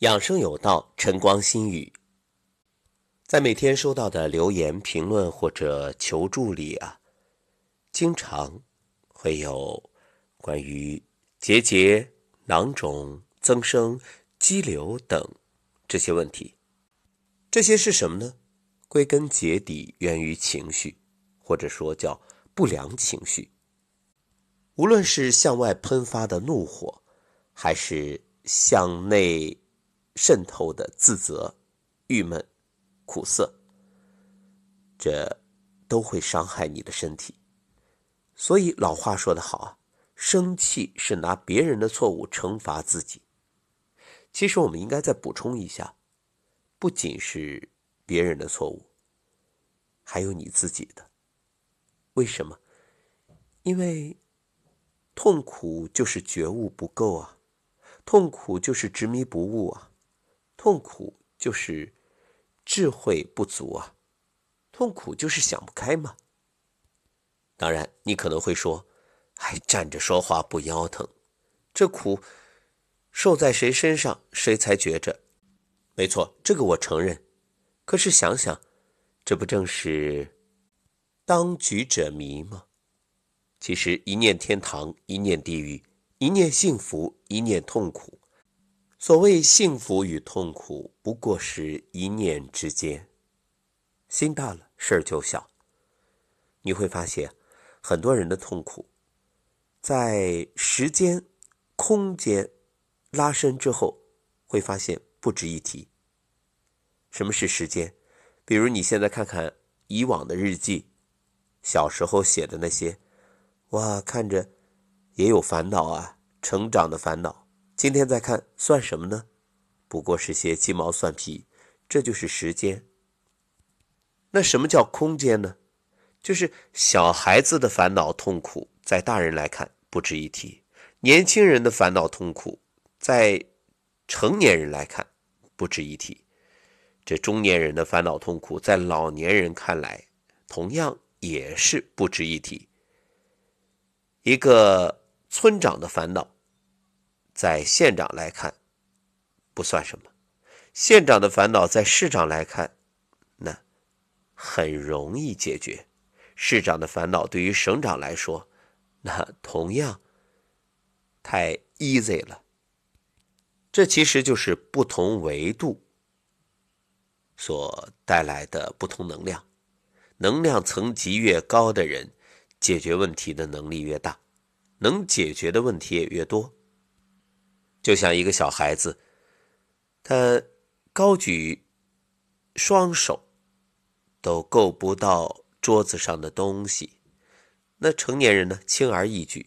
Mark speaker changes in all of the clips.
Speaker 1: 养生有道，晨光心语。在每天收到的留言、评论或者求助里啊，经常会有关于结节、囊肿、增生、肌瘤等这些问题。这些是什么呢？归根结底源于情绪，或者说叫不良情绪。无论是向外喷发的怒火，还是向内。渗透的自责、郁闷、苦涩，这都会伤害你的身体。所以老话说得好啊，生气是拿别人的错误惩罚自己。其实我们应该再补充一下，不仅是别人的错误，还有你自己的。为什么？因为痛苦就是觉悟不够啊，痛苦就是执迷不悟啊。痛苦就是智慧不足啊，痛苦就是想不开嘛。当然，你可能会说：“还站着说话不腰疼，这苦受在谁身上，谁才觉着？”没错，这个我承认。可是想想，这不正是当局者迷吗？其实，一念天堂，一念地狱；一念幸福，一念痛苦。所谓幸福与痛苦，不过是一念之间。心大了，事儿就小。你会发现，很多人的痛苦，在时间、空间拉伸之后，会发现不值一提。什么是时间？比如你现在看看以往的日记，小时候写的那些，哇，看着也有烦恼啊，成长的烦恼。今天再看算什么呢？不过是些鸡毛蒜皮，这就是时间。那什么叫空间呢？就是小孩子的烦恼痛苦，在大人来看不值一提；年轻人的烦恼痛苦，在成年人来看不值一提；这中年人的烦恼痛苦，在老年人看来同样也是不值一提。一个村长的烦恼。在县长来看，不算什么；县长的烦恼在市长来看，那很容易解决；市长的烦恼对于省长来说，那同样太 easy 了。这其实就是不同维度所带来的不同能量。能量层级越高的人，解决问题的能力越大，能解决的问题也越多。就像一个小孩子，他高举双手都够不到桌子上的东西，那成年人呢，轻而易举，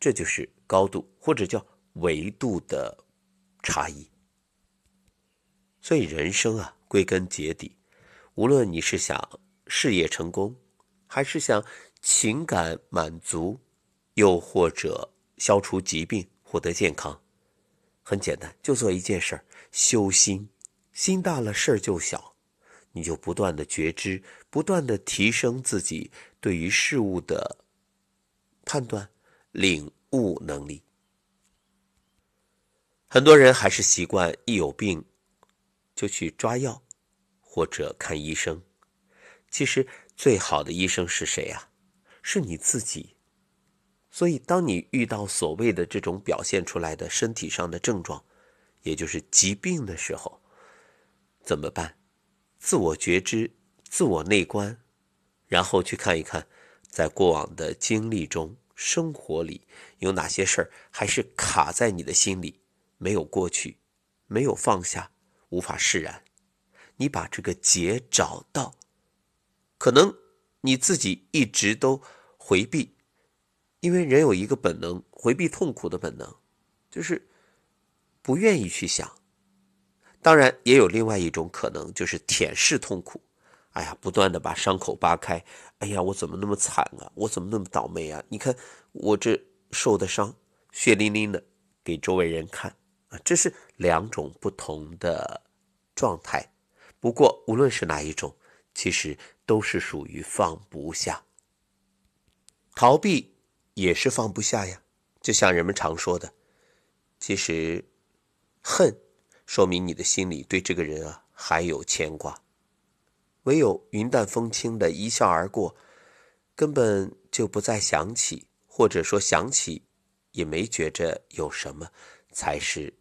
Speaker 1: 这就是高度或者叫维度的差异。所以人生啊，归根结底，无论你是想事业成功，还是想情感满足，又或者消除疾病、获得健康。很简单，就做一件事儿，修心。心大了，事儿就小。你就不断的觉知，不断的提升自己对于事物的判断、领悟能力。很多人还是习惯一有病就去抓药或者看医生。其实最好的医生是谁呀？是你自己。所以，当你遇到所谓的这种表现出来的身体上的症状，也就是疾病的时候，怎么办？自我觉知，自我内观，然后去看一看，在过往的经历中、生活里有哪些事儿还是卡在你的心里，没有过去，没有放下，无法释然。你把这个结找到，可能你自己一直都回避。因为人有一个本能，回避痛苦的本能，就是不愿意去想。当然，也有另外一种可能，就是舔舐痛苦。哎呀，不断的把伤口扒开。哎呀，我怎么那么惨啊？我怎么那么倒霉啊？你看我这受的伤，血淋淋的，给周围人看啊。这是两种不同的状态。不过，无论是哪一种，其实都是属于放不下、逃避。也是放不下呀，就像人们常说的，其实恨说明你的心里对这个人啊还有牵挂。唯有云淡风轻的一笑而过，根本就不再想起，或者说想起，也没觉着有什么，才是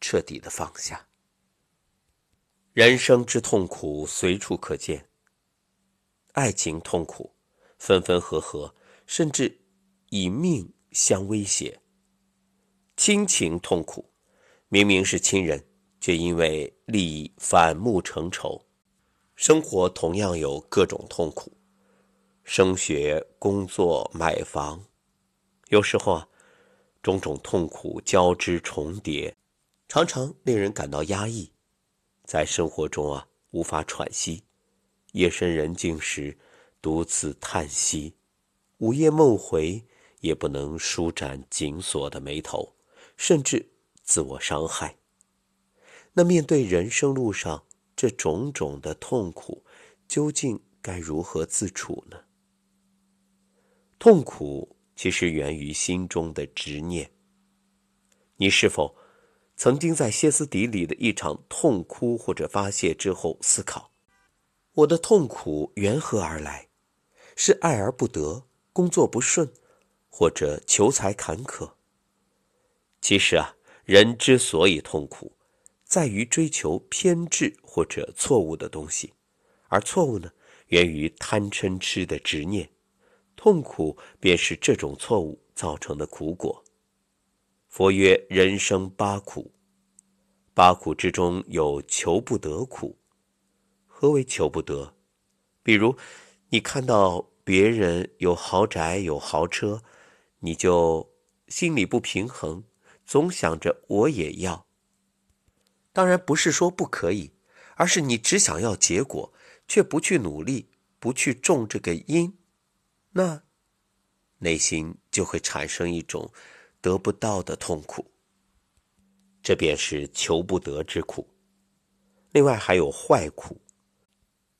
Speaker 1: 彻底的放下。人生之痛苦随处可见，爱情痛苦，分分合合，甚至以命相威胁；亲情痛苦，明明是亲人，却因为利益反目成仇。生活同样有各种痛苦，升学、工作、买房，有时候啊，种种痛苦交织重叠，常常令人感到压抑。在生活中啊，无法喘息；夜深人静时，独自叹息；午夜梦回，也不能舒展紧锁的眉头，甚至自我伤害。那面对人生路上这种种的痛苦，究竟该如何自处呢？痛苦其实源于心中的执念。你是否？曾经在歇斯底里的一场痛哭或者发泄之后，思考：我的痛苦缘何而来？是爱而不得，工作不顺，或者求财坎坷？其实啊，人之所以痛苦，在于追求偏执或者错误的东西，而错误呢，源于贪嗔痴的执念，痛苦便是这种错误造成的苦果。佛曰：“人生八苦，八苦之中有求不得苦。何为求不得？比如，你看到别人有豪宅、有豪车，你就心里不平衡，总想着我也要。当然不是说不可以，而是你只想要结果，却不去努力，不去种这个因，那内心就会产生一种。”得不到的痛苦，这便是求不得之苦。另外还有坏苦，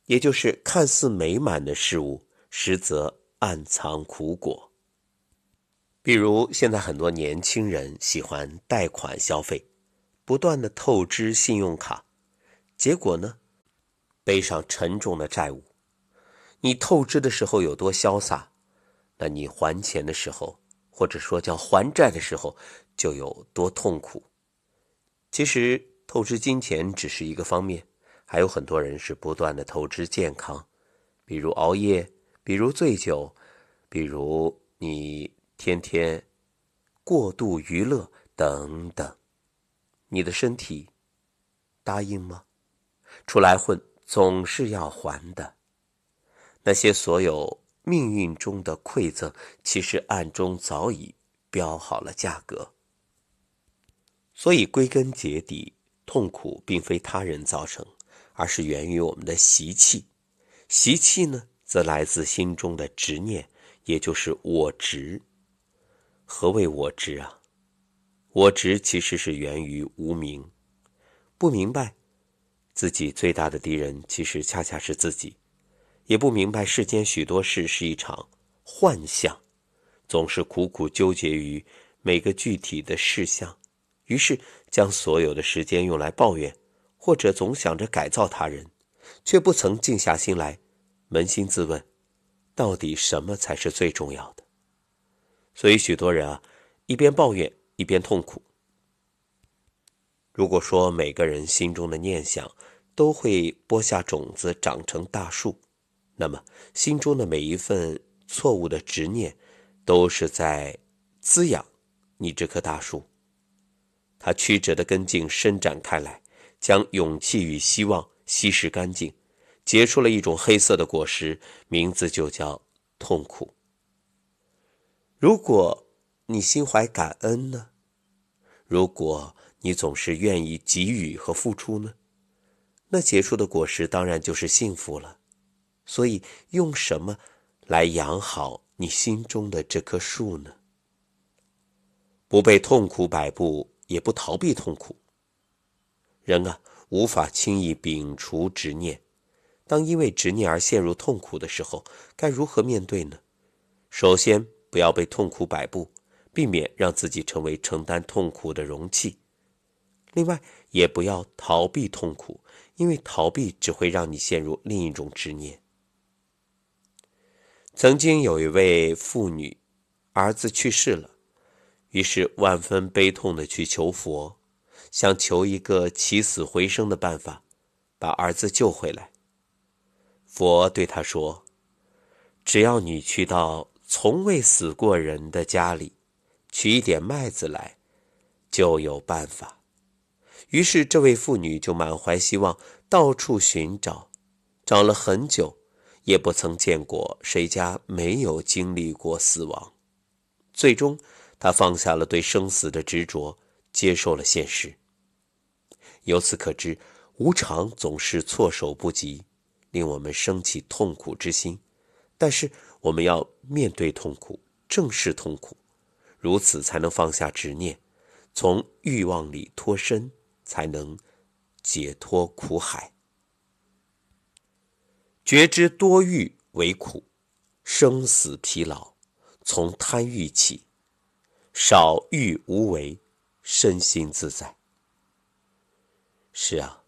Speaker 1: 也就是看似美满的事物，实则暗藏苦果。比如现在很多年轻人喜欢贷款消费，不断的透支信用卡，结果呢，背上沉重的债务。你透支的时候有多潇洒，那你还钱的时候。或者说叫还债的时候，就有多痛苦。其实透支金钱只是一个方面，还有很多人是不断的透支健康，比如熬夜，比如醉酒，比如你天天过度娱乐等等。你的身体答应吗？出来混总是要还的。那些所有。命运中的馈赠，其实暗中早已标好了价格。所以归根结底，痛苦并非他人造成，而是源于我们的习气。习气呢，则来自心中的执念，也就是我执。何谓我执啊？我执其实是源于无明，不明白自己最大的敌人，其实恰恰是自己。也不明白世间许多事是一场幻象，总是苦苦纠结于每个具体的事项，于是将所有的时间用来抱怨，或者总想着改造他人，却不曾静下心来扪心自问，到底什么才是最重要的？所以许多人啊，一边抱怨一边痛苦。如果说每个人心中的念想都会播下种子，长成大树。那么，心中的每一份错误的执念，都是在滋养你这棵大树。它曲折的根茎伸展开来，将勇气与希望稀释干净，结出了一种黑色的果实，名字就叫痛苦。如果你心怀感恩呢？如果你总是愿意给予和付出呢？那结出的果实当然就是幸福了。所以，用什么来养好你心中的这棵树呢？不被痛苦摆布，也不逃避痛苦。人啊，无法轻易摒除执念。当因为执念而陷入痛苦的时候，该如何面对呢？首先，不要被痛苦摆布，避免让自己成为承担痛苦的容器。另外，也不要逃避痛苦，因为逃避只会让你陷入另一种执念。曾经有一位妇女，儿子去世了，于是万分悲痛的去求佛，想求一个起死回生的办法，把儿子救回来。佛对他说：“只要你去到从未死过人的家里，取一点麦子来，就有办法。”于是，这位妇女就满怀希望，到处寻找，找了很久，也不曾见过谁家没有经历过死亡。最终，她放下了对生死的执着，接受了现实。由此可知，无常总是措手不及，令我们升起痛苦之心。但是，我们要面对痛苦，正视痛苦，如此才能放下执念，从欲望里脱身。才能解脱苦海。觉知多欲为苦，生死疲劳从贪欲起，少欲无为，身心自在。是啊，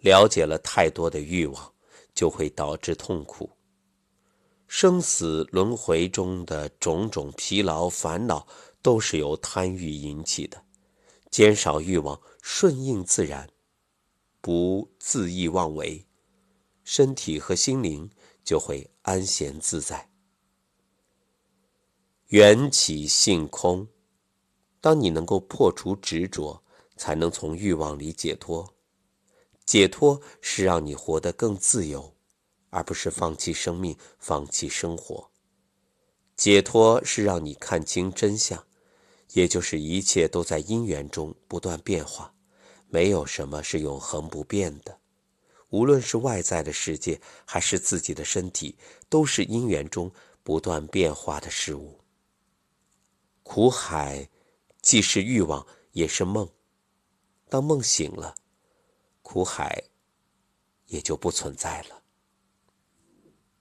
Speaker 1: 了解了太多的欲望，就会导致痛苦。生死轮回中的种种疲劳烦恼，都是由贪欲引起的。减少欲望，顺应自然，不恣意妄为，身体和心灵就会安闲自在。缘起性空，当你能够破除执着，才能从欲望里解脱。解脱是让你活得更自由，而不是放弃生命、放弃生活。解脱是让你看清真相。也就是一切都在因缘中不断变化，没有什么是永恒不变的。无论是外在的世界，还是自己的身体，都是因缘中不断变化的事物。苦海既是欲望，也是梦。当梦醒了，苦海也就不存在了。